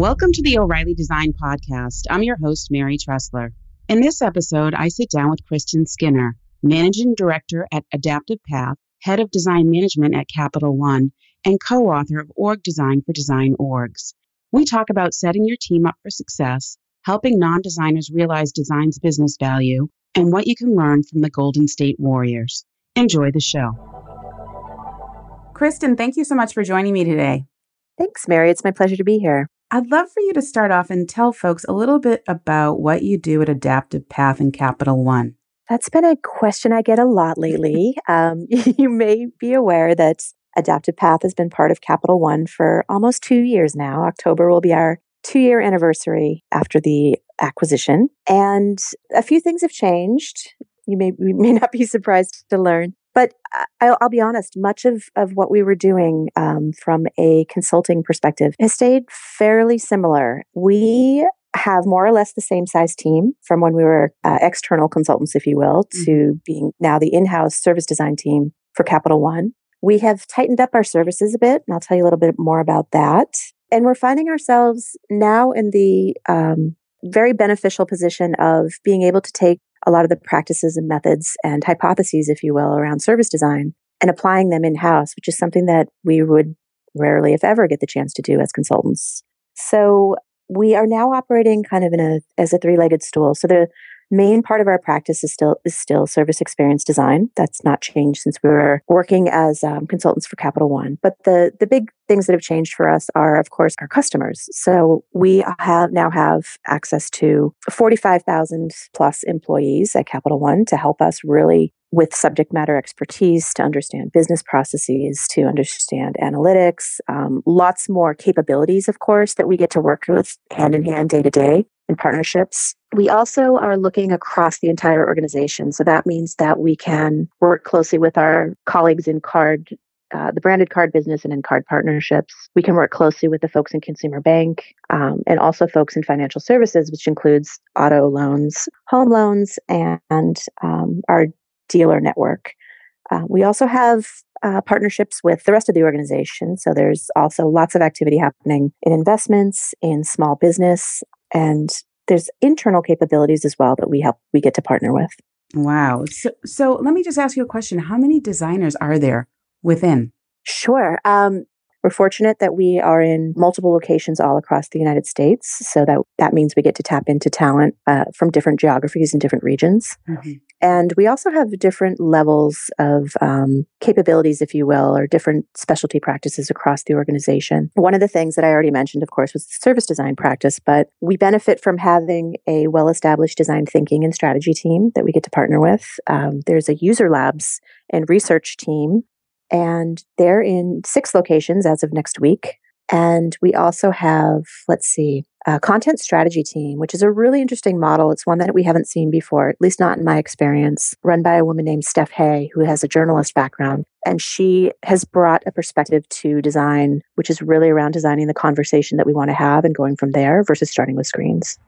Welcome to the O'Reilly Design Podcast. I'm your host, Mary Treseler. In this episode, I sit down with Kristin Skinner, Managing Director at Adaptive Path, Head of Design Management at Capital One, and co author of Org Design for Design Orgs. We talk about setting your team up for success, helping non designers realize design's business value, and what you can learn from the Golden State Warriors. Enjoy the show. Kristen, thank you so much for joining me today. Thanks, Mary. It's my pleasure to be here. I'd love for you to start off and tell folks a little bit about what you do at Adaptive Path and Capital One. That's been a question I get a lot lately. um, you may be aware that Adaptive Path has been part of Capital One for almost two years now. October will be our two year anniversary after the acquisition. And a few things have changed. You may, you may not be surprised to learn. But I'll, I'll, be honest, much of, of what we were doing um, from a consulting perspective has stayed fairly similar. We have more or less the same size team from when we were uh, external consultants, if you will, mm-hmm. to being now the in house service design team for Capital One. We have tightened up our services a bit, and I'll tell you a little bit more about that. And we're finding ourselves now in the um, very beneficial position of being able to take a lot of the practices and methods and hypotheses, if you will, around service design and applying them in house, which is something that we would rarely, if ever, get the chance to do as consultants. So we are now operating kind of in a as a three-legged stool. So the main part of our practice is still is still service experience design. That's not changed since we were working as um, consultants for Capital One. But the the big things that have changed for us are, of course, our customers. So we have now have access to forty five thousand plus employees at Capital One to help us really with subject matter expertise to understand business processes, to understand analytics, um, lots more capabilities, of course, that we get to work with hand in hand day to day in partnerships. We also are looking across the entire organization. So that means that we can work closely with our colleagues in card, uh, the branded card business and in card partnerships. We can work closely with the folks in consumer bank um, and also folks in financial services, which includes auto loans, home loans, and um, our dealer network. Uh, we also have uh, partnerships with the rest of the organization. So there's also lots of activity happening in investments, in small business, and there's internal capabilities as well that we help we get to partner with. Wow. So, so let me just ask you a question. How many designers are there within? Sure. Um, we're fortunate that we are in multiple locations all across the United States. So that, that means we get to tap into talent uh, from different geographies and different regions. Mm-hmm. And we also have different levels of um, capabilities, if you will, or different specialty practices across the organization. One of the things that I already mentioned, of course, was the service design practice, but we benefit from having a well established design thinking and strategy team that we get to partner with. Um, there's a user labs and research team and they're in six locations as of next week. And we also have, let's see, a content strategy team, which is a really interesting model. It's one that we haven't seen before, at least not in my experience, run by a woman named Steph Hay, who has a journalist background. And she has brought a perspective to design, which is really around designing the conversation that we want to have and going from there versus starting with screens.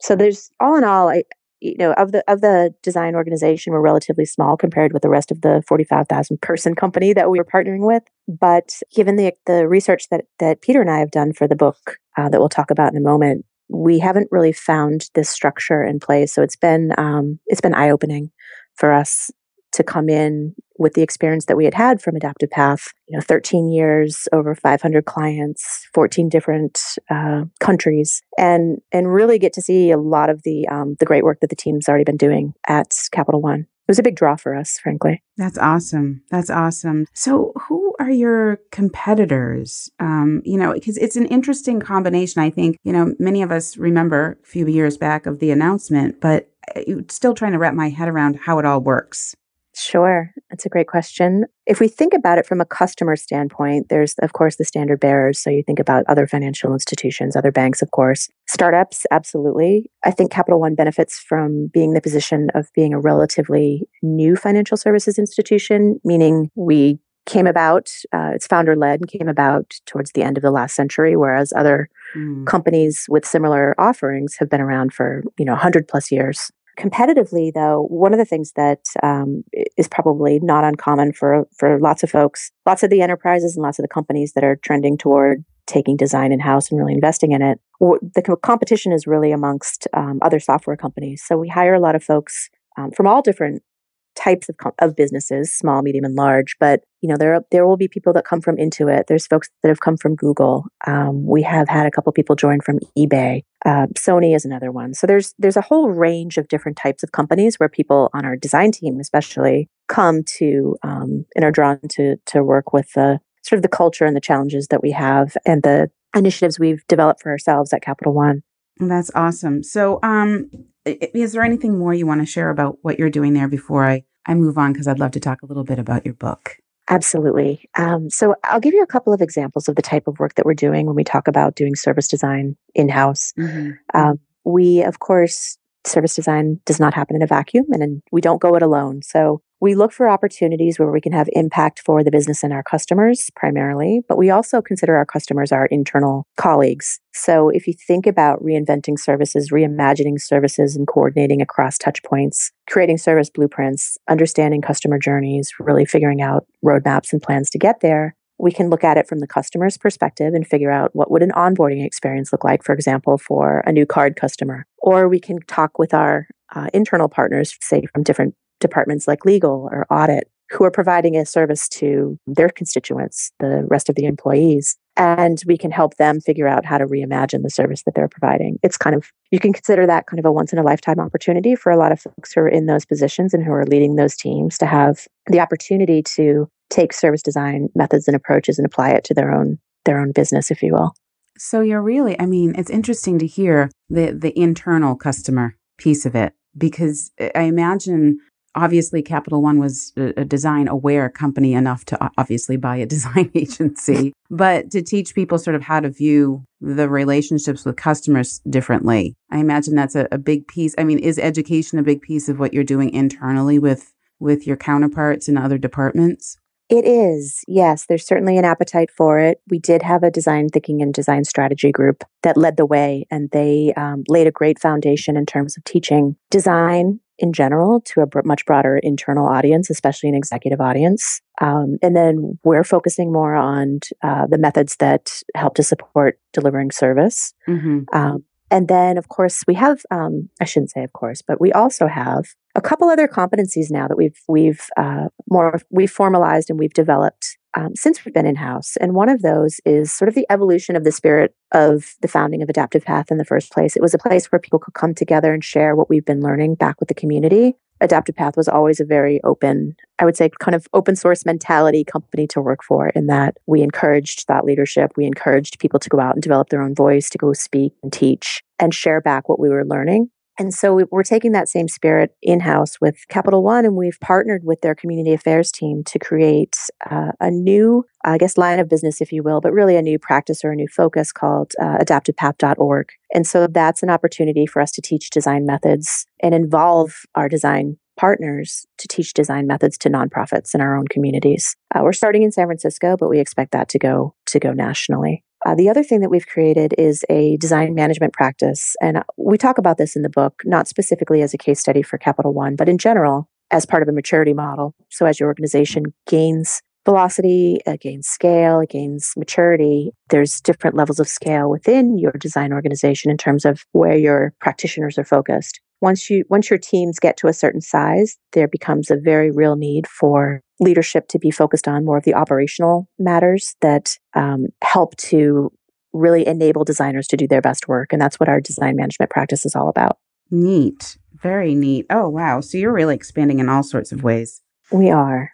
So there's all in all, I, you know of the of the design organization we're relatively small compared with the rest of the 45,000 person company that we were partnering with. But given the the research that that Peter and I have done for the book uh, that we'll talk about in a moment we haven't really found this structure in place. So it's been um, it's been eye opening for us to come in with the experience that we had had from Adaptive Path, you know, 13 years, over 500 clients, 14 different uh, countries, and and really get to see a lot of the um, the great work that the team's already been doing at Capital One. It was a big draw for us, frankly. That's awesome. That's awesome. So, who are your competitors? Um, you know, because it's an interesting combination. I think you know many of us remember a few years back of the announcement, but uh, still trying to wrap my head around how it all works. Sure. That's a great question. If we think about it from a customer standpoint, there's, of course, the standard bearers. So you think about other financial institutions, other banks, of course, startups, absolutely. I think Capital One benefits from being the position of being a relatively new financial services institution, meaning we came about, uh, it's founder led and came about towards the end of the last century, whereas other mm. companies with similar offerings have been around for, you know, 100 plus years. Competitively, though, one of the things that um, is probably not uncommon for for lots of folks, lots of the enterprises and lots of the companies that are trending toward taking design in house and really investing in it. The competition is really amongst um, other software companies. So we hire a lot of folks um, from all different types of, of businesses, small, medium, and large. But you know, there there will be people that come from Intuit. There's folks that have come from Google. Um, we have had a couple people join from eBay. Uh, Sony is another one. So there's there's a whole range of different types of companies where people on our design team, especially, come to um, and are drawn to to work with the sort of the culture and the challenges that we have and the initiatives we've developed for ourselves at Capital One. That's awesome. So, um, is there anything more you want to share about what you're doing there before I, I move on? Because I'd love to talk a little bit about your book. Absolutely. Um, so, I'll give you a couple of examples of the type of work that we're doing when we talk about doing service design in house. Mm-hmm. Um, we, of course, service design does not happen in a vacuum and we don't go it alone. So we look for opportunities where we can have impact for the business and our customers primarily, but we also consider our customers our internal colleagues. So if you think about reinventing services, reimagining services and coordinating across touch points, creating service blueprints, understanding customer journeys, really figuring out roadmaps and plans to get there, we can look at it from the customer's perspective and figure out what would an onboarding experience look like for example for a new card customer. Or we can talk with our uh, internal partners say from different departments like legal or audit who are providing a service to their constituents the rest of the employees and we can help them figure out how to reimagine the service that they're providing. It's kind of you can consider that kind of a once in a lifetime opportunity for a lot of folks who are in those positions and who are leading those teams to have the opportunity to take service design methods and approaches and apply it to their own their own business if you will. So you're really i mean it's interesting to hear the the internal customer piece of it because i imagine obviously capital one was a design aware company enough to obviously buy a design agency. But to teach people sort of how to view the relationships with customers differently i imagine that's a, a big piece. I mean is education a big piece of what you're doing internally with with your counterparts in other departments it is, yes. There's certainly an appetite for it. We did have a design thinking and design strategy group that led the way, and they um, laid a great foundation in terms of teaching design in general to a much broader internal audience, especially an executive audience. Um, and then we're focusing more on uh, the methods that help to support delivering service. Mm-hmm. Um, and then, of course, we have, um, I shouldn't say of course, but we also have a couple other competencies now that we've, we've uh, more, we've formalized and we've developed um, since we've been in house. And one of those is sort of the evolution of the spirit of the founding of Adaptive Path in the first place. It was a place where people could come together and share what we've been learning back with the community. Adaptive Path was always a very open, I would say, kind of open source mentality company to work for, in that we encouraged thought leadership. We encouraged people to go out and develop their own voice, to go speak and teach and share back what we were learning. And so we're taking that same spirit in house with Capital One, and we've partnered with their community affairs team to create uh, a new, I guess, line of business, if you will, but really a new practice or a new focus called uh, adaptivepath.org. And so that's an opportunity for us to teach design methods and involve our design partners to teach design methods to nonprofits in our own communities. Uh, we're starting in San Francisco, but we expect that to go to go nationally. Uh, the other thing that we've created is a design management practice. And we talk about this in the book, not specifically as a case study for Capital One, but in general as part of a maturity model. So as your organization gains velocity, it gains scale, it gains maturity, there's different levels of scale within your design organization in terms of where your practitioners are focused once you once your teams get to a certain size there becomes a very real need for leadership to be focused on more of the operational matters that um, help to really enable designers to do their best work and that's what our design management practice is all about. Neat. Very neat. Oh wow. So you're really expanding in all sorts of ways. We are.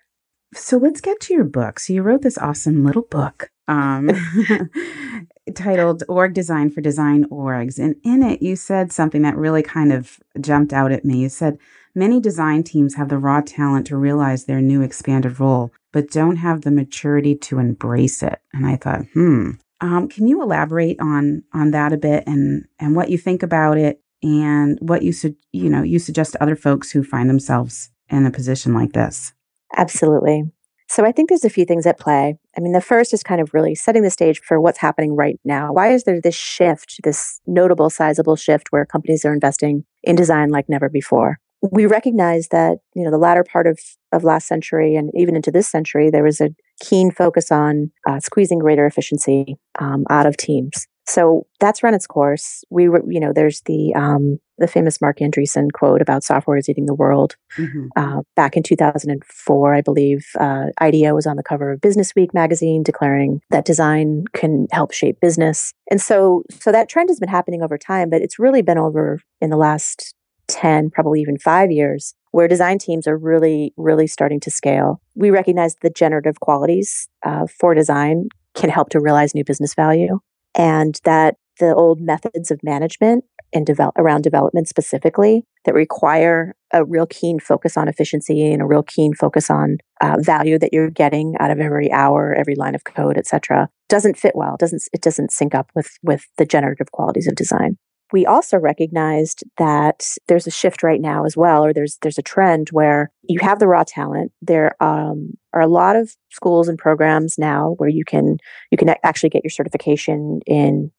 So let's get to your book. So you wrote this awesome little book. Um, titled Org Design for Design Orgs. And in it, you said something that really kind of jumped out at me. You said, Many design teams have the raw talent to realize their new expanded role, but don't have the maturity to embrace it. And I thought, hmm. Um, can you elaborate on on that a bit and and what you think about it and what you should you know you suggest to other folks who find themselves in a position like this? Absolutely. So I think there's a few things at play. I mean, the first is kind of really setting the stage for what's happening right now. Why is there this shift, this notable, sizable shift where companies are investing in design like never before? we recognize that you know the latter part of, of last century and even into this century there was a keen focus on uh, squeezing greater efficiency um, out of teams so that's run its course we were you know there's the um, the famous Marc Andreessen quote about software is eating the world mm-hmm. uh, back in 2004 i believe uh, IDEO was on the cover of business week magazine declaring that design can help shape business and so so that trend has been happening over time but it's really been over in the last 10, probably even five years, where design teams are really, really starting to scale. We recognize the generative qualities uh, for design can help to realize new business value, and that the old methods of management and develop around development specifically that require a real keen focus on efficiency and a real keen focus on uh, value that you're getting out of every hour, every line of code, et cetera, doesn't fit well. doesn't it doesn't sync up with with the generative qualities of design we also recognized that there's a shift right now as well, or there's there's a trend where you have the raw talent. There um, are a lot of schools and programs now where you can you can actually get your certification in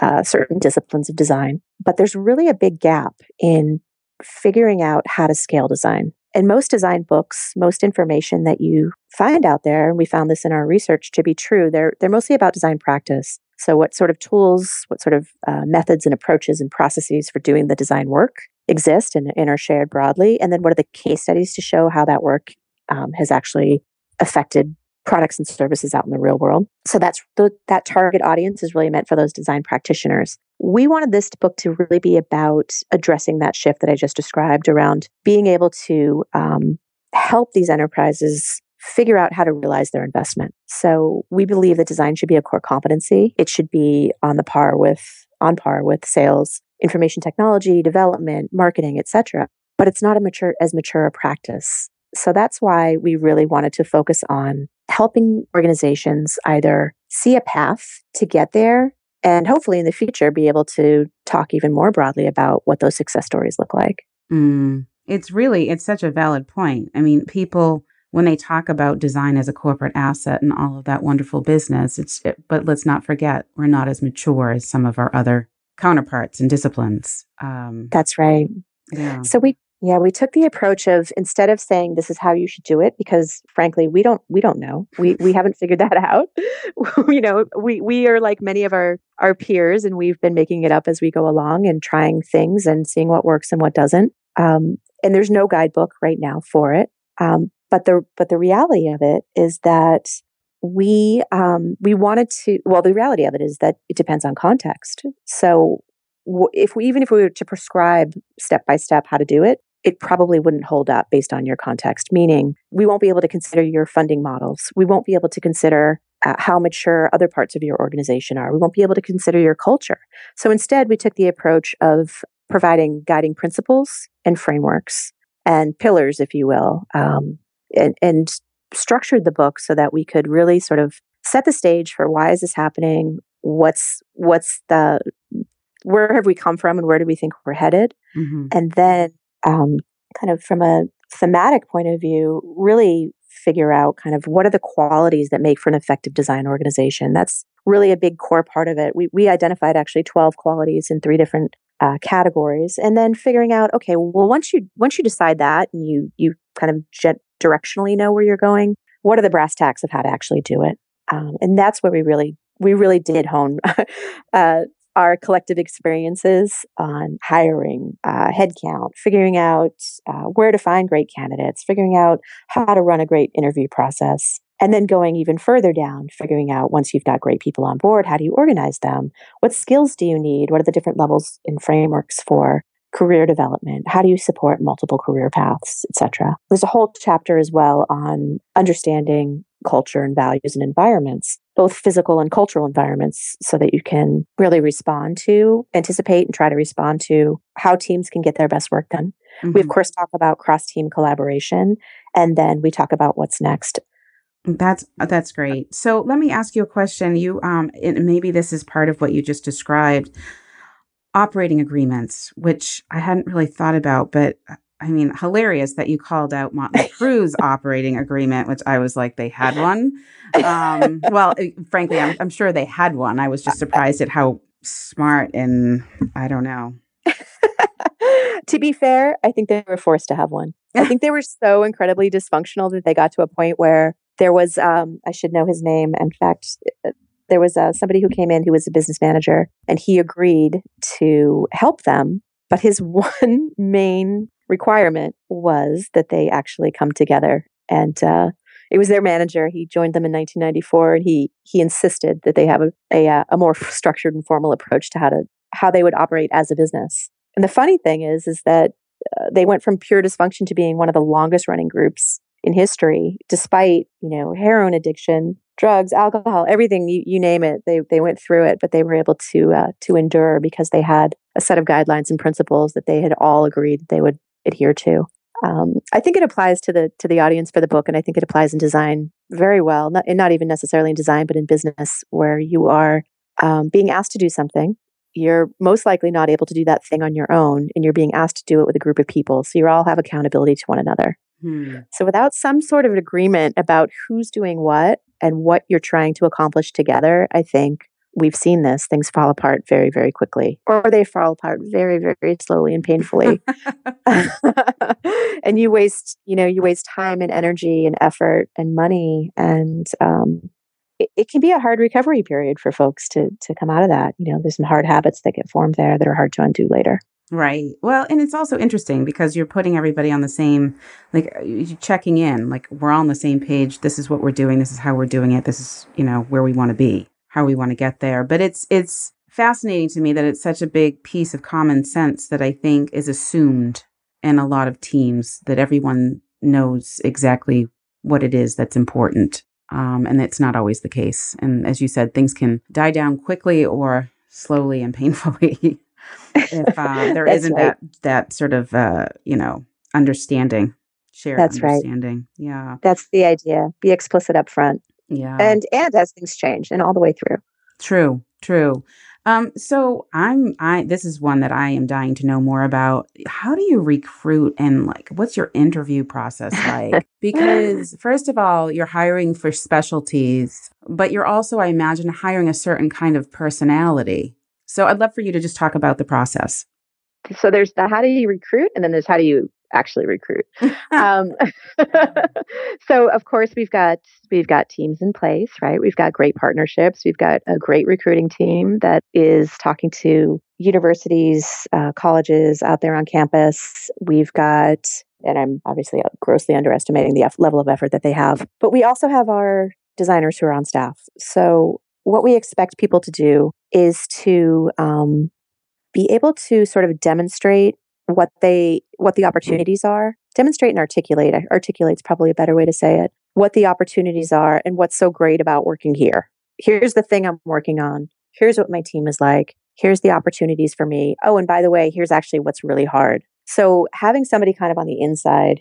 uh, certain disciplines of design, but there's really a big gap in figuring out how to scale design. And most design books, most information that you find out there, and we found this in our research to be true, they're they're mostly about design practice. So, what sort of tools, what sort of uh, methods and approaches and processes for doing the design work exist and, and, are shared broadly? And then, what are the case studies to show how that work um, has actually affected products and services out in the real world? So, that's the, that target audience is really meant for those design practitioners. We wanted this book to really be about addressing that shift that I just described around being able to um, help these enterprises figure out how to realize their investment. So we believe that design should be a core competency. It should be on the par with on par with sales, information technology, development, marketing, etc. But it's not a mature as mature a practice. So that's why we really wanted to focus on helping organizations either see a path to get there and hopefully in the future be able to talk even more broadly about what those success stories look like. Mm, it's really it's such a valid point. I mean, people when they talk about design as a corporate asset and all of that wonderful business, it's it, but let's not forget we're not as mature as some of our other counterparts and disciplines. Um, That's right. Yeah. So we yeah we took the approach of instead of saying this is how you should do it because frankly we don't we don't know we we haven't figured that out. you know we we are like many of our our peers and we've been making it up as we go along and trying things and seeing what works and what doesn't. Um, and there's no guidebook right now for it. Um, but the but the reality of it is that we um, we wanted to. Well, the reality of it is that it depends on context. So if we even if we were to prescribe step by step how to do it, it probably wouldn't hold up based on your context. Meaning, we won't be able to consider your funding models. We won't be able to consider uh, how mature other parts of your organization are. We won't be able to consider your culture. So instead, we took the approach of providing guiding principles and frameworks and pillars, if you will, um, and, and structured the book so that we could really sort of set the stage for why is this happening? What's what's the where have we come from and where do we think we're headed? Mm-hmm. and then um, kind of from a thematic point of view really figure out kind of what are the qualities that make for an effective design organization. That's really a big core part of it. We, we identified actually 12 qualities in three different uh, categories and then figuring out okay well once you once you decide that and you you kind of directionally know where you're going, what are the brass tacks of how to actually do it? Um, and that's where we really we really did hone uh, our collective experiences on hiring, uh, headcount, figuring out uh, where to find great candidates, figuring out how to run a great interview process, and then going even further down, figuring out once you've got great people on board, how do you organize them? What skills do you need? What are the different levels and frameworks for career development how do you support multiple career paths etc there's a whole chapter as well on understanding culture and values and environments both physical and cultural environments so that you can really respond to anticipate and try to respond to how teams can get their best work done mm-hmm. we of mm-hmm. course talk about cross team collaboration and then we talk about what's next that's that's great. So let me ask you a question. You um maybe this is part of what you just described operating agreements, which I hadn't really thought about, but I mean, hilarious that you called out Motley Crue's operating agreement, which I was like, they had one. Um, well, eh, frankly, I'm, I'm sure they had one. I was just surprised at how smart and I don't know. to be fair, I think they were forced to have one. I think they were so incredibly dysfunctional that they got to a point where there was, um, I should know his name. In fact, uh, there was uh, somebody who came in who was a business manager and he agreed to help them. But his one main requirement was that they actually come together. And uh, it was their manager. He joined them in 1994 and he, he insisted that they have a, a, uh, a more structured and formal approach to how to how they would operate as a business. And the funny thing is, is that uh, they went from pure dysfunction to being one of the longest running groups in history, despite you know heroin addiction, drugs, alcohol, everything you, you name it. They they went through it, but they were able to uh, to endure because they had a set of guidelines and principles that they had all agreed they would adhere to. Um, I think it applies to the to the audience for the book, and I think it applies in design very well. Not and not even necessarily in design, but in business, where you are um, being asked to do something you're most likely not able to do that thing on your own and you're being asked to do it with a group of people. So you all have accountability to one another. Hmm. So without some sort of agreement about who's doing what and what you're trying to accomplish together, I think we've seen this things fall apart very very quickly or they fall apart very very slowly and painfully and you waste you know you waste time and energy and effort and money and um, it, it, can be a hard recovery period for folks to to come out of that. You know, there's some hard habits that get formed there that are hard to undo later. Right. Well, and it's also interesting because you're putting everybody on the same, like, uh, checking in, like, we're all on the same page. This is what we're doing. This is how we're doing it. This is, you know, where we want to be, how we want to get there. But it's, it's fascinating to me that it's such a big piece of common sense that I think is assumed in a lot of teams that everyone knows exactly what it is that's important. Um, and it's not always the case. And as you said, things can die down quickly or slowly and painfully if uh, there isn't right. that that sort of uh, you know understanding, shared That's understanding. Right. Yeah, that's the idea. Be explicit up front. Yeah, and and as things change, and all the way through. True. True. Um, so I'm I this is one that I am dying to know more about. How do you recruit and like what's your interview process like? because first of all, you're hiring for specialties, but you're also, I imagine, hiring a certain kind of personality. So I'd love for you to just talk about the process. So there's the how do you recruit, and then there's how do you actually recruit. um, so of course we've got we've got teams in place, right? We've got great partnerships. We've got a great recruiting team that is talking to universities, uh, colleges out there on campus. We've got, and I'm obviously grossly underestimating the level of effort that they have, but we also have our designers who are on staff. So what we expect people to do is to um, be able to sort of demonstrate what they what the opportunities are. Demonstrate and articulate articulate's probably a better way to say it what the opportunities are and what's so great about working here. Here's the thing i'm working on. Here's what my team is like. Here's the opportunities for me. Oh and by the way here's actually what's really hard. So having somebody kind of on the inside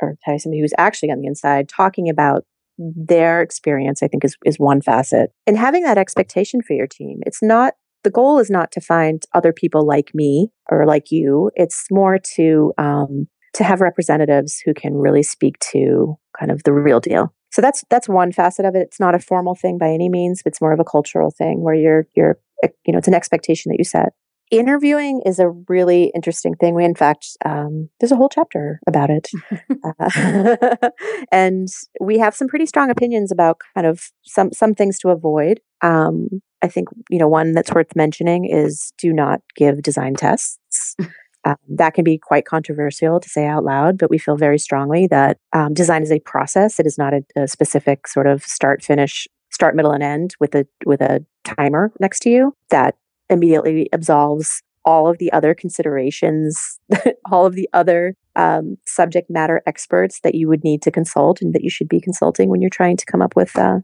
or somebody who's actually on the inside talking about their experience i think is, is one facet and having that expectation for your team it's not the goal is not to find other people like me or like you. It's more to um, to have representatives who can really speak to kind of the real deal. So that's that's one facet of it. It's not a formal thing by any means, but it's more of a cultural thing where you're you're you know it's an expectation that you set. Interviewing is a really interesting thing. We, in fact, um, there's a whole chapter about it, uh, and we have some pretty strong opinions about kind of some some things to avoid. Um, I think, you know, one that's worth mentioning is do not give design tests. Um, that can be quite controversial to say out loud, but we feel very strongly that um, design is a process. It is not a, a, specific sort of start, finish, start, middle, and end with a with a timer next to you that immediately absolves all of the other considerations, all of the other um, subject matter experts that you would need to consult and that you should be consulting when you're trying to come up with uh,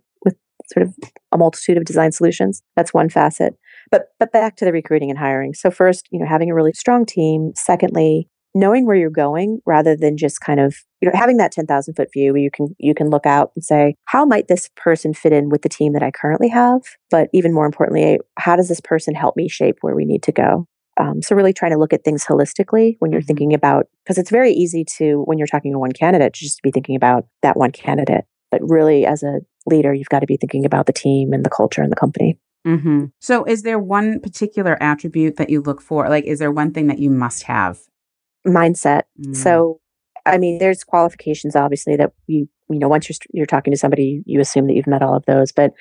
sort of a multitude of design solutions. That's one facet. But but back to the recruiting and hiring. So first, you know, having a really strong team. Secondly, knowing where you're going rather than just kind of you know having that 10,000 foot view where you can you can look out and say how might this person fit in with the team that I currently have but even more importantly how does this person help me shape where we need to go um, so really trying to look at things holistically when you're mm-hmm. thinking about because it's very easy to when you're talking to one candidate just to be thinking about that one candidate but really as a leader, you've got to be thinking about the team and the culture and the company. Mm-hmm. So, is there one particular attribute that you look for? Like, is there one thing that you must have mindset. Mm. So, I mean, there's qualifications obviously that you you know once you're you're talking to somebody, you assume that you've met all of those. But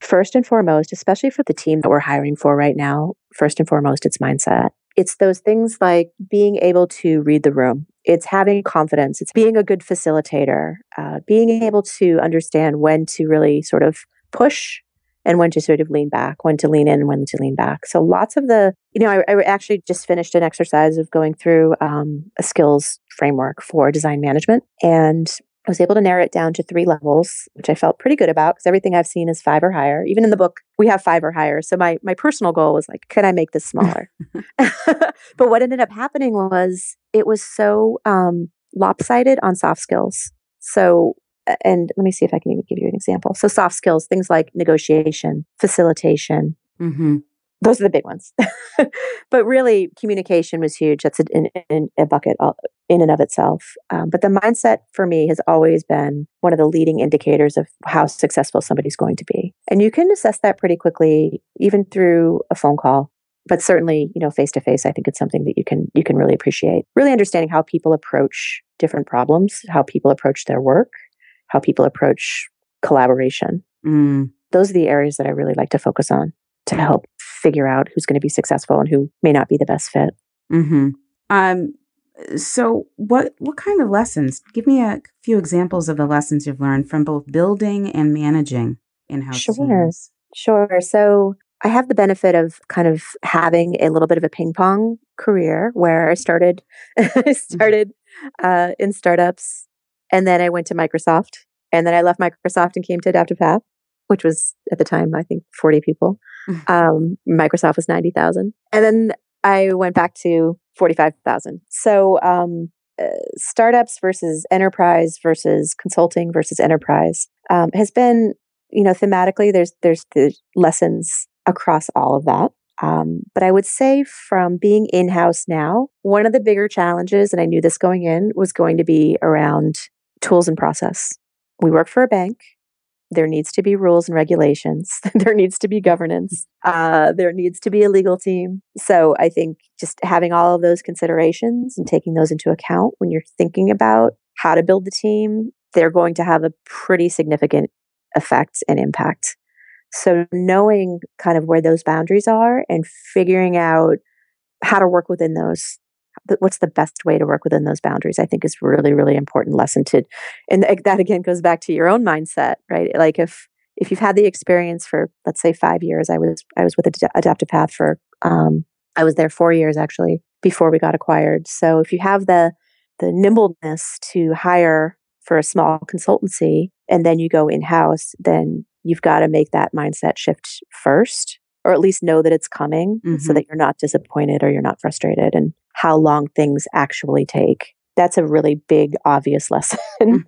first and foremost, especially for the team that we're hiring for right now, first and foremost, it's mindset. It's those things like being able to read the room. It's having confidence. It's being a good facilitator. Uh, being able to understand when to really sort of push and when to sort of lean back, when to lean in, when to lean back. So lots of the, you know, I, I actually just finished an exercise of going through um, a skills framework for design management, and I was able to narrow it down to three levels, which I felt pretty good about because everything I've seen is five or higher. Even in the book, we have five or higher. So my my personal goal was like, could I make this smaller? but what ended up happening was it was so um, lopsided on soft skills. So and let me see if I can even give you an example. So soft skills, things like negotiation, facilitation. Mm-hmm. Those are the big ones. but really, communication was huge. That's a, in, in a bucket all, in and of itself. Um, but the mindset for me has always been one of the leading indicators of how successful somebody's going to be. And you can assess that pretty quickly, even through a phone call but certainly you know face to face i think it's something that you can you can really appreciate really understanding how people approach different problems how people approach their work how people approach collaboration. Mm. Those are the areas that I really like to focus on to help figure out who's going to be successful and who may not be the best fit. Mm-hmm. Um, so, what what kind of lessons? Give me a few examples of the lessons you've learned from both building and managing in-house sure. teams. Sure. So, I have the benefit of kind of having a little bit of a ping pong career where I started mm-hmm. started uh, in startups and then I went to Microsoft. And then I left Microsoft and came to Adaptive Path, which was at the time, I think, 40 people. Mm-hmm. Um, Microsoft was 90,000. And then I went back to 45,000. So, um, uh, startups versus enterprise versus consulting versus enterprise um, has been, you know, thematically, there's, there's the lessons across all of that. Um, but I would say from being in house now, one of the bigger challenges, and I knew this going in, was going to be around tools and process. We work for a bank. There needs to be rules and regulations. there needs to be governance. Uh, there needs to be a legal team. So I think just having all of those considerations and taking those into account when you're thinking about how to build the team, they're going to have a pretty significant effect and impact. So knowing kind of where those boundaries are and figuring out how to work within those what's the best way to work within those boundaries i think is really really important lesson to and that again goes back to your own mindset right? Like if if you've had the experience for let's say five years i was i was with adaptive path for um, i was there four years actually before we got acquired. So if you have the the nimbleness to hire for a small consultancy and then you go in house then you've got to make that mindset shift first or at least know that it's coming mm-hmm. so that you're not disappointed or you're not frustrated. And how long things actually take. That's a really big, obvious lesson. Mm.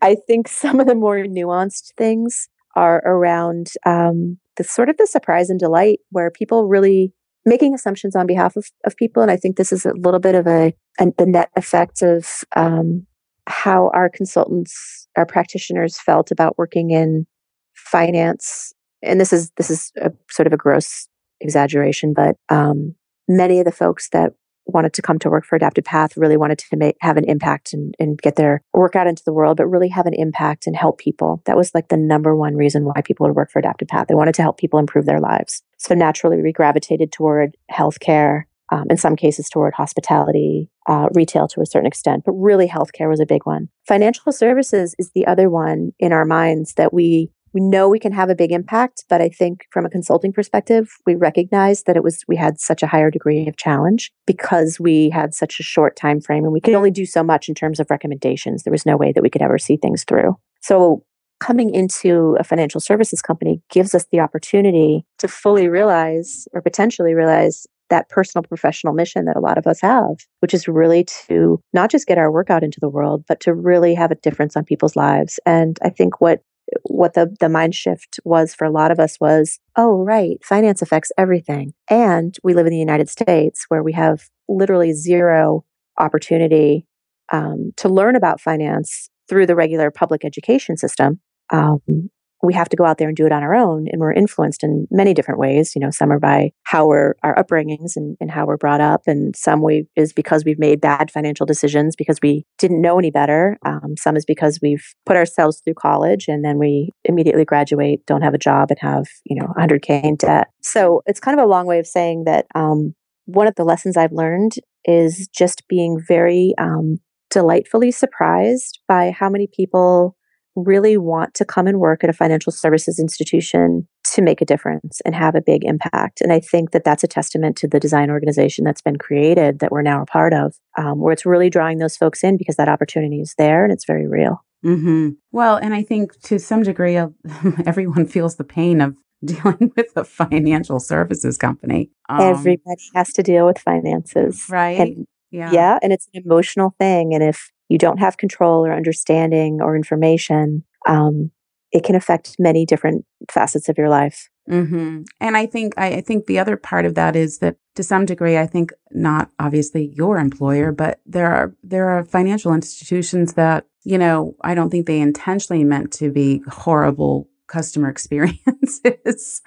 I think some of the more nuanced things are around um, the sort of the surprise and delight where people really making assumptions on behalf of, of people. And I think this is a little bit of a, a the net effect of um, how our consultants, our practitioners felt about working in finance. And this is this is a sort of a gross exaggeration, but um, many of the folks that wanted to come to work for Adaptive Path, really wanted to make, have an impact and, and get their work out into the world, but really have an impact and help people. That was like the number one reason why people would work for Adaptive Path. They wanted to help people improve their lives. So naturally, we gravitated toward healthcare, um, in some cases toward hospitality, uh, retail to a certain extent, but really healthcare was a big one. Financial services is the other one in our minds that we we know we can have a big impact, but I think from a consulting perspective, we recognize that it was we had such a higher degree of challenge because we had such a short time frame and we could only do so much in terms of recommendations. There was no way that we could ever see things through. So coming into a financial services company gives us the opportunity to fully realize or potentially realize that personal professional mission that a lot of us have, which is really to not just get our work out into the world, but to really have a difference on people's lives. And I think what what the, the mind shift was for a lot of us was, oh, right, finance affects everything. And we live in the United States where we have literally zero opportunity um, to learn about finance through the regular public education system. Um, we have to go out there and do it on our own. And we're influenced in many different ways. You know, some are by how we're our upbringings and, and how we're brought up, and some way is because we've made bad financial decisions because we didn't know any better. Um, some is because we've put ourselves through college and then we immediately graduate, don't have a job, and have you know 100k in debt. So it's kind of a long way of saying that um, one of the lessons I've learned is just being very um, delightfully surprised by how many people really want to come and work at a financial services institution to make a difference and have a big impact. And I think that that's a testament to the design organization that's been created that we're now a part of, um, where it's really drawing those folks in because that opportunity is there and it's very real. Mm-hmm. Well, and I think to some degree, everyone feels the pain of dealing with a financial services company. Um, Everybody has to deal with finances. Right. And, yeah. Yeah. And it's an emotional thing. And if you don't have control or understanding or information, um, it can affect many different facets of your life. Mm-hmm. And I think I, I think the other part of that is that to some degree, I think not obviously your employer, but there are there are financial institutions that you know I don't think they intentionally meant to be horrible customer experiences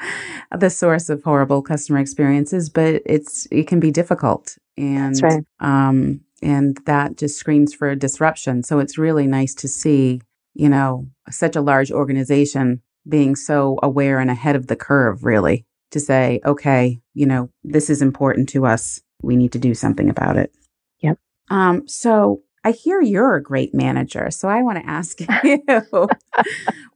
the source of horrible customer experiences but it's it can be difficult and right. um and that just screams for a disruption. So it's really nice to see you know such a large organization being so aware and ahead of the curve really to say okay you know this is important to us. We need to do something about it. Yep. Um so I hear you're a great manager, so I want to ask you,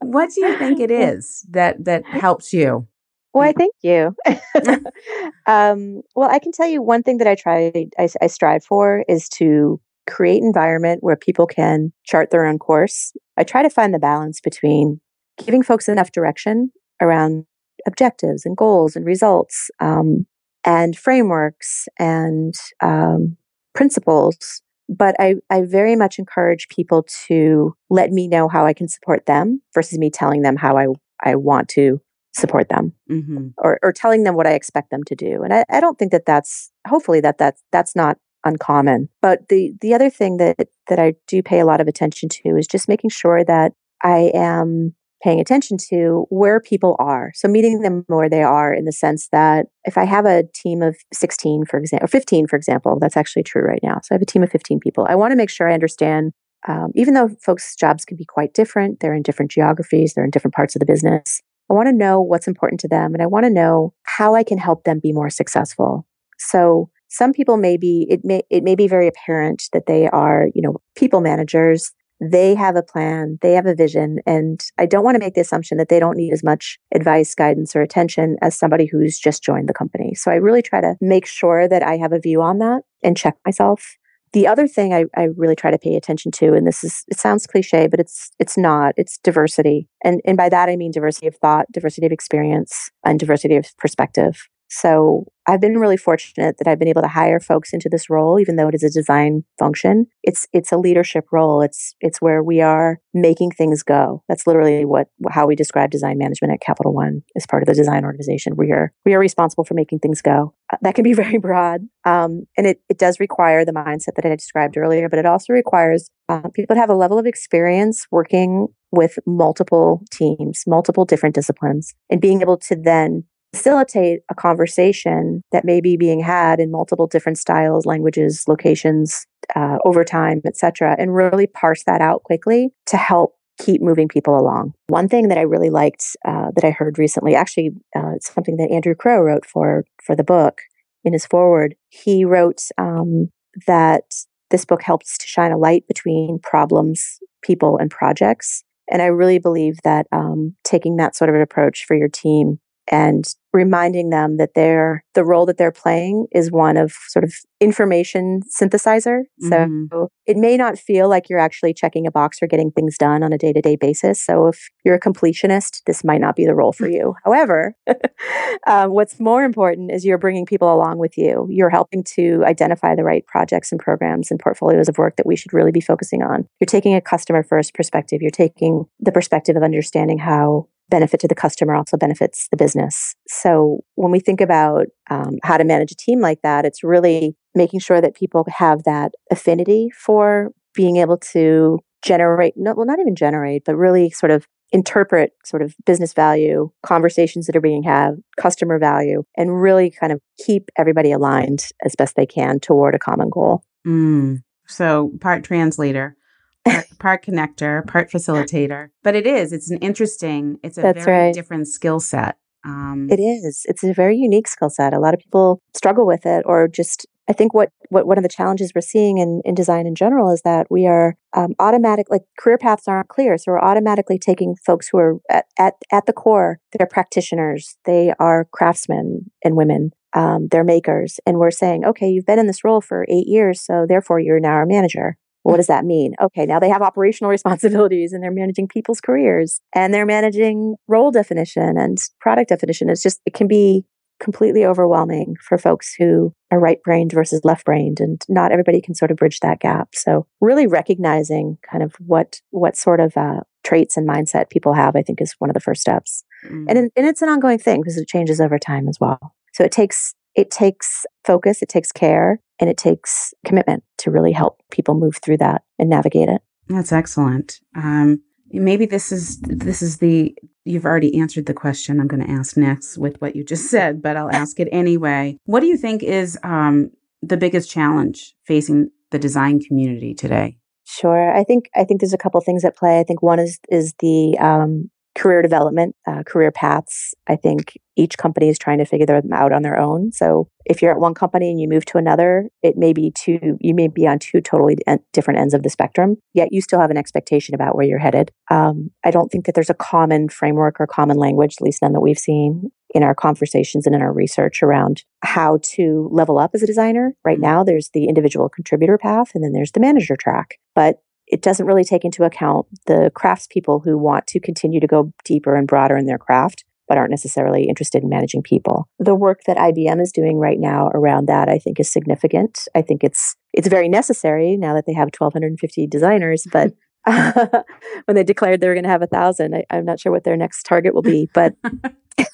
what do you think it is that that helps you? Why, thank you. um, well, I can tell you one thing that I try, I, I strive for is to create environment where people can chart their own course. I try to find the balance between giving folks enough direction around objectives and goals and results um, and frameworks and um, principles but I, I very much encourage people to let me know how I can support them versus me telling them how I, I want to support them mm-hmm. or, or telling them what I expect them to do. And I, I don't think that that's, hopefully that that's, that's not uncommon. But the, the other thing that, that I do pay a lot of attention to is just making sure that I am paying attention to where people are. So meeting them where they are in the sense that if I have a team of 16, for example, or 15, for example, that's actually true right now. So I have a team of 15 people. I want to make sure I understand, um, even though folks' jobs can be quite different, they're in different geographies, they're in different parts of the business. I want to know what's important to them and I want to know how I can help them be more successful. So some people may be it may it may be very apparent that they are you know people managers they have a plan, they have a vision, and I don't want to make the assumption that they don't need as much advice, guidance, or attention as somebody who's just joined the company. So I really try to make sure that I have a view on that and check myself. The other thing I, I really try to pay attention to, and this is it sounds cliche, but it's it's not, it's diversity. And and by that I mean diversity of thought, diversity of experience, and diversity of perspective. So I've been really fortunate that I've been able to hire folks into this role, even though it is a design function. It's it's a leadership role. It's it's where we are making things go. That's literally what how we describe design management at Capital One as part of the design organization. We are we are responsible for making things go. Uh, that can be very broad, um, and it it does require the mindset that I described earlier, but it also requires uh, people to have a level of experience working with multiple teams, multiple different disciplines, and being able to then facilitate a conversation that may be being had in multiple different styles, languages, locations, uh, over time, etc., and really parse that out quickly to help keep moving people along. One thing that I really liked uh, that I heard recently, actually, uh, it's something that Andrew Crow wrote for for the book in his foreword. He wrote um, that this book helps to shine a light between problems, people, and projects. And I really believe that um, taking that sort of an approach for your team and reminding them that they're the role that they're playing is one of sort of information synthesizer. Mm-hmm. So it may not feel like you're actually checking a box or getting things done on a day to day basis. So if you're a completionist, this might not be the role for you. However, um, what's more important is you're bringing people along with you. You're helping to identify the right projects and programs and portfolios of work that we should really be focusing on. You're taking a customer first perspective. You're taking the perspective of understanding how benefit to the customer also benefits the business. So when we think about um, how to manage a team like that, it's really making sure that people have that affinity for being able to generate, no, well, not even generate, but really sort of interpret sort of business value, conversations that are being had, customer value, and really kind of keep everybody aligned as best they can toward a common goal. Mm. So, part translator, part, part, connector, part facilitator. But it is, it's an interesting, it's a That's very right. different skill set. Um, it is. It's a very unique skill set. A lot of people struggle with it or just I think what, what one of the challenges we're seeing in, in design in general is that we are um, automatic, like career paths aren't clear. So we're automatically taking folks who are at, at, at the core, they're practitioners, they are craftsmen and women, um, they're makers. And we're saying, okay, you've been in this role for eight years, so therefore you're now a manager. What does that mean? Okay, now they have operational responsibilities and they're managing people's careers and they're managing role definition and product definition. It's just, it can be completely overwhelming for folks who are right brained versus left brained and not everybody can sort of bridge that gap so really recognizing kind of what what sort of uh, traits and mindset people have i think is one of the first steps mm. and, and it's an ongoing thing because it changes over time as well so it takes it takes focus it takes care and it takes commitment to really help people move through that and navigate it that's excellent um, maybe this is this is the you've already answered the question I'm going to ask next with what you just said, but I'll ask it anyway. What do you think is um, the biggest challenge facing the design community today? Sure, I think I think there's a couple things at play. I think one is is the um, career development, uh, career paths. I think each company is trying to figure them out on their own. So if you're at one company and you move to another, it may be two, you may be on two totally different ends of the spectrum, yet you still have an expectation about where you're headed. Um, I don't think that there's a common framework or common language, at least none that we've seen in our conversations and in our research around how to level up as a designer. Right mm-hmm. now, there's the individual contributor path and then there's the manager track. But it doesn't really take into account the craftspeople who want to continue to go deeper and broader in their craft but aren't necessarily interested in managing people. The work that IBM is doing right now around that I think is significant. I think it's it's very necessary now that they have 1250 designers, but when they declared they were going to have a thousand, I, am not sure what their next target will be, but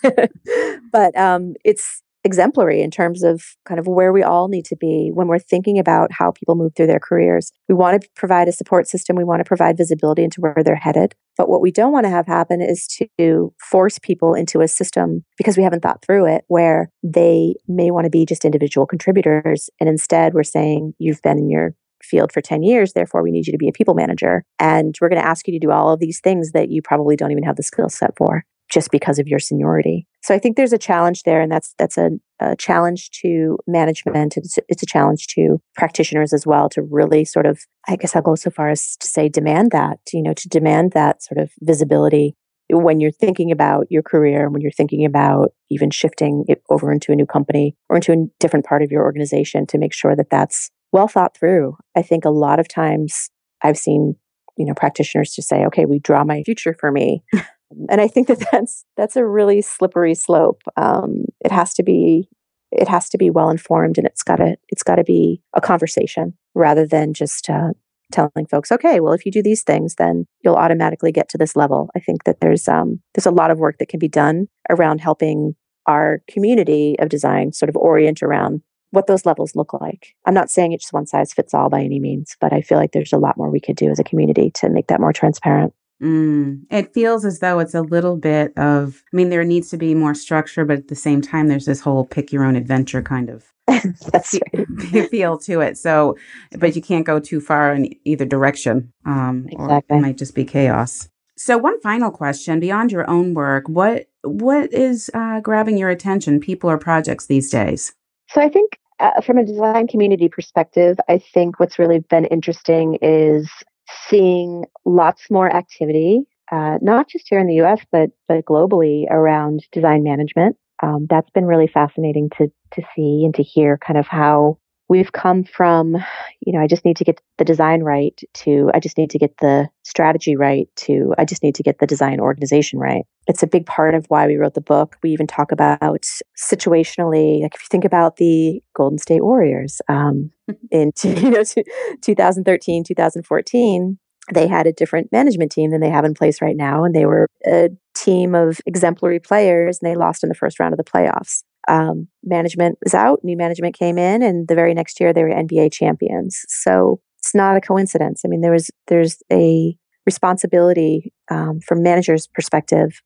but um, it's exemplary in terms of kind of where we all need to be when we're thinking about how people move through their careers. We want to provide a support system, we want to provide visibility into where they're headed. But what we don't want to have happen is to force people into a system because we haven't thought through it where they may want to be just individual contributors. And instead, we're saying, you've been in your field for 10 years, therefore we need you to be a people manager. And we're going to ask you to do all of these things that you probably don't even have the skill set for just because of your seniority. So I think there's a challenge there, and that's that's a, a challenge to management. It's, it's a challenge to practitioners as well to really sort of, I guess I'll go so far as to say, demand that you know, to demand that sort of visibility when you're thinking about your career, and when you're thinking about even shifting it over into a new company or into a different part of your organization, to make sure that that's well thought through. I think a lot of times I've seen you know practitioners to say, okay, we draw my future for me. And I think that that's that's a really slippery slope. Um, it has to be it has to be well informed, and it's got to it's got to be a conversation rather than just uh, telling folks, okay, well, if you do these things, then you'll automatically get to this level. I think that there's um, there's a lot of work that can be done around helping our community of design sort of orient around what those levels look like. I'm not saying it's one size fits all by any means, but I feel like there's a lot more we could do as a community to make that more transparent. Mm, it feels as though it's a little bit of, I mean, there needs to be more structure, but at the same time, there's this whole pick your own adventure kind of That's right. feel to it. So, but you can't go too far in either direction, um, exactly. or it might just be chaos. So, one final question: beyond your own work, what what is uh, grabbing your attention, people or projects these days? So, I think uh, from a design community perspective, I think what's really been interesting is seeing lots more activity, uh, not just here in the US, but, but globally around design management. Um, that's been really fascinating to, to see and to hear kind of how we've come from, you know, I just need to get the design right to I just need to get the strategy right to I just need to get the design organization right. It's a big part of why we wrote the book. We even talk about situationally, like if you think about the Golden State Warriors um, in you know 2013, 2014, they had a different management team than they have in place right now, and they were a team of exemplary players, and they lost in the first round of the playoffs um, management was out, new management came in, and the very next year they were NBA champions. So it's not a coincidence. I mean, there was there's a responsibility um, from managers' perspective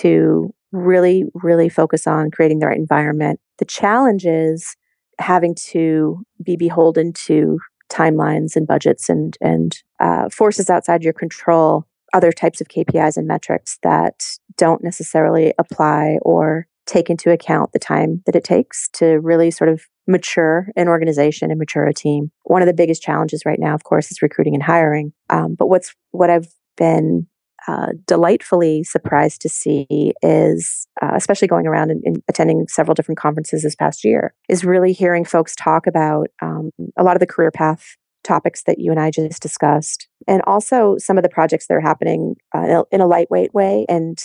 to really, really focus on creating the right environment. The challenge is having to be beholden to timelines and budgets and and uh, forces outside your control, other types of KPIs and metrics that don't necessarily apply or take into account the time that it takes to really sort of mature an organization and mature a team. One of the biggest challenges right now, of course, is recruiting and hiring. Um, but what's what I've been uh, delightfully surprised to see is, uh, especially going around and, and, attending several different conferences this past year, is really hearing folks talk about um, a lot of the career path topics that you and I just discussed, and also some of the projects that are happening uh, in, a, in a lightweight way and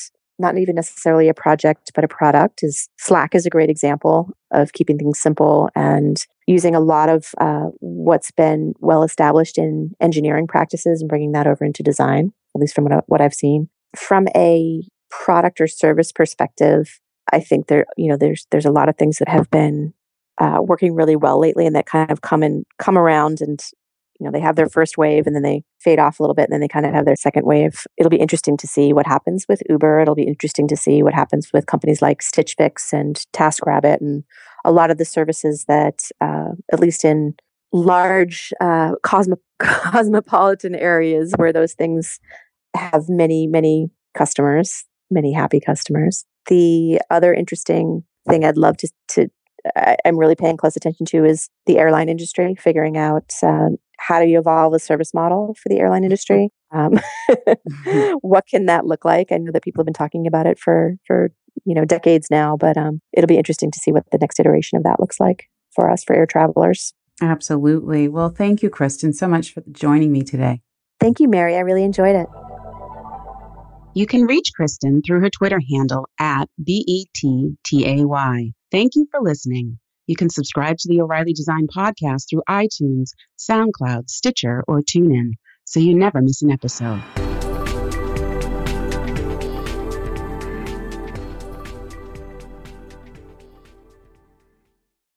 not even necessarily a project but a product is slack is a great example of keeping things simple and using a lot of uh, what's been well established in engineering practices and bringing that over into design at least from what, I, have seen. From a product or service perspective, I think there, you know, there's there's a lot of things that have been uh, working really well lately, and that kind of come and come around, and know, they have their first wave, and then they fade off a little bit, and then they kind of have their second wave. It'll be interesting to see what happens with Uber. It'll be interesting to see what happens with companies like Stitch Fix and TaskRabbit, and a lot of the services that, uh, at least in large uh, cosmo- cosmopolitan areas where those things have many, many customers, many happy customers. The other interesting thing I'd love to, to I'm really paying close attention to is the airline industry, figuring out uh, how do you evolve a service model for the airline industry. Um, mm-hmm. what can that look like? I know that people have been talking about it for for you know decades now, but um, it'll be interesting to see what the next iteration of that looks like for us for air travelers. Absolutely. Well, thank you, Kristin, so much for joining me today. Thank you, Mary. I really enjoyed it. You can reach Kristin through her Twitter handle at BETTAY. Thank you for listening. You can subscribe to the O'Reilly Design Podcast through iTunes, SoundCloud, Stitcher, or TuneIn so you never miss an episode.